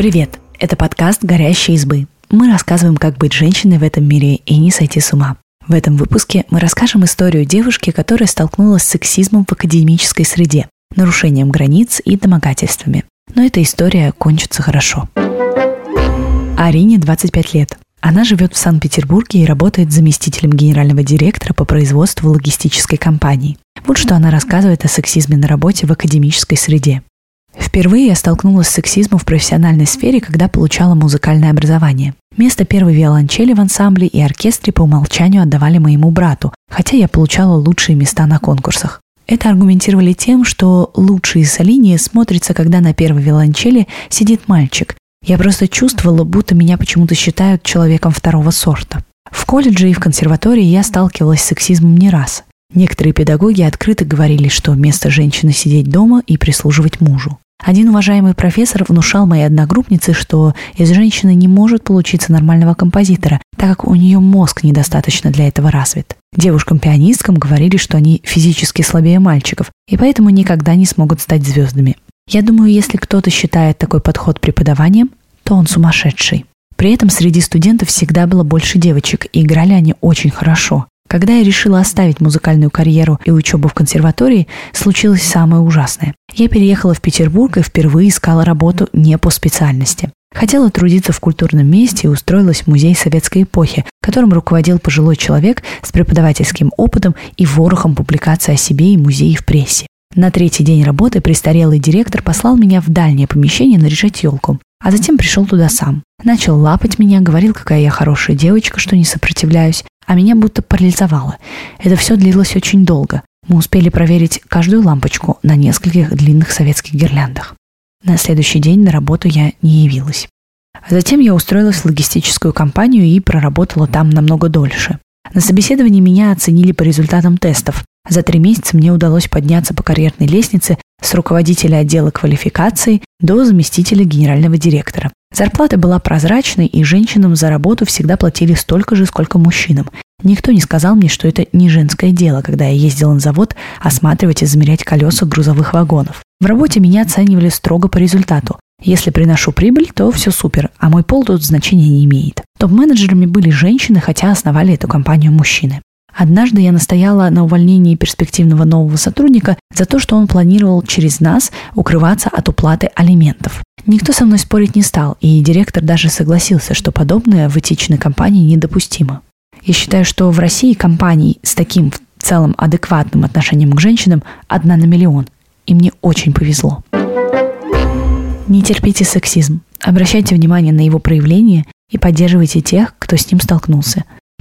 Привет! Это подкаст «Горящие избы». Мы рассказываем, как быть женщиной в этом мире и не сойти с ума. В этом выпуске мы расскажем историю девушки, которая столкнулась с сексизмом в академической среде, нарушением границ и домогательствами. Но эта история кончится хорошо. Арине 25 лет. Она живет в Санкт-Петербурге и работает заместителем генерального директора по производству логистической компании. Вот что она рассказывает о сексизме на работе в академической среде. Впервые я столкнулась с сексизмом в профессиональной сфере, когда получала музыкальное образование. Место первой виолончели в ансамбле и оркестре по умолчанию отдавали моему брату, хотя я получала лучшие места на конкурсах. Это аргументировали тем, что лучшие солини смотрятся, когда на первой виолончели сидит мальчик. Я просто чувствовала, будто меня почему-то считают человеком второго сорта. В колледже и в консерватории я сталкивалась с сексизмом не раз. Некоторые педагоги открыто говорили, что вместо женщины сидеть дома и прислуживать мужу. Один уважаемый профессор внушал моей одногруппнице, что из женщины не может получиться нормального композитора, так как у нее мозг недостаточно для этого развит. Девушкам-пианисткам говорили, что они физически слабее мальчиков, и поэтому никогда не смогут стать звездами. Я думаю, если кто-то считает такой подход преподаванием, то он сумасшедший. При этом среди студентов всегда было больше девочек, и играли они очень хорошо. Когда я решила оставить музыкальную карьеру и учебу в консерватории, случилось самое ужасное. Я переехала в Петербург и впервые искала работу не по специальности. Хотела трудиться в культурном месте и устроилась в музей советской эпохи, которым руководил пожилой человек с преподавательским опытом и ворохом публикаций о себе и музее в прессе. На третий день работы престарелый директор послал меня в дальнее помещение наряжать елку, а затем пришел туда сам. Начал лапать меня, говорил, какая я хорошая девочка, что не сопротивляюсь, а меня будто парализовало. Это все длилось очень долго. Мы успели проверить каждую лампочку на нескольких длинных советских гирляндах. На следующий день на работу я не явилась. затем я устроилась в логистическую компанию и проработала там намного дольше. На собеседовании меня оценили по результатам тестов. За три месяца мне удалось подняться по карьерной лестнице с руководителя отдела квалификации до заместителя генерального директора. Зарплата была прозрачной, и женщинам за работу всегда платили столько же, сколько мужчинам. Никто не сказал мне, что это не женское дело, когда я ездила на завод осматривать и замерять колеса грузовых вагонов. В работе меня оценивали строго по результату. Если приношу прибыль, то все супер, а мой пол тут значения не имеет. Топ-менеджерами были женщины, хотя основали эту компанию мужчины. Однажды я настояла на увольнении перспективного нового сотрудника за то, что он планировал через нас укрываться от уплаты алиментов. Никто со мной спорить не стал, и директор даже согласился, что подобное в этичной компании недопустимо. Я считаю, что в России компаний с таким в целом адекватным отношением к женщинам одна на миллион. И мне очень повезло. Не терпите сексизм. Обращайте внимание на его проявление и поддерживайте тех, кто с ним столкнулся.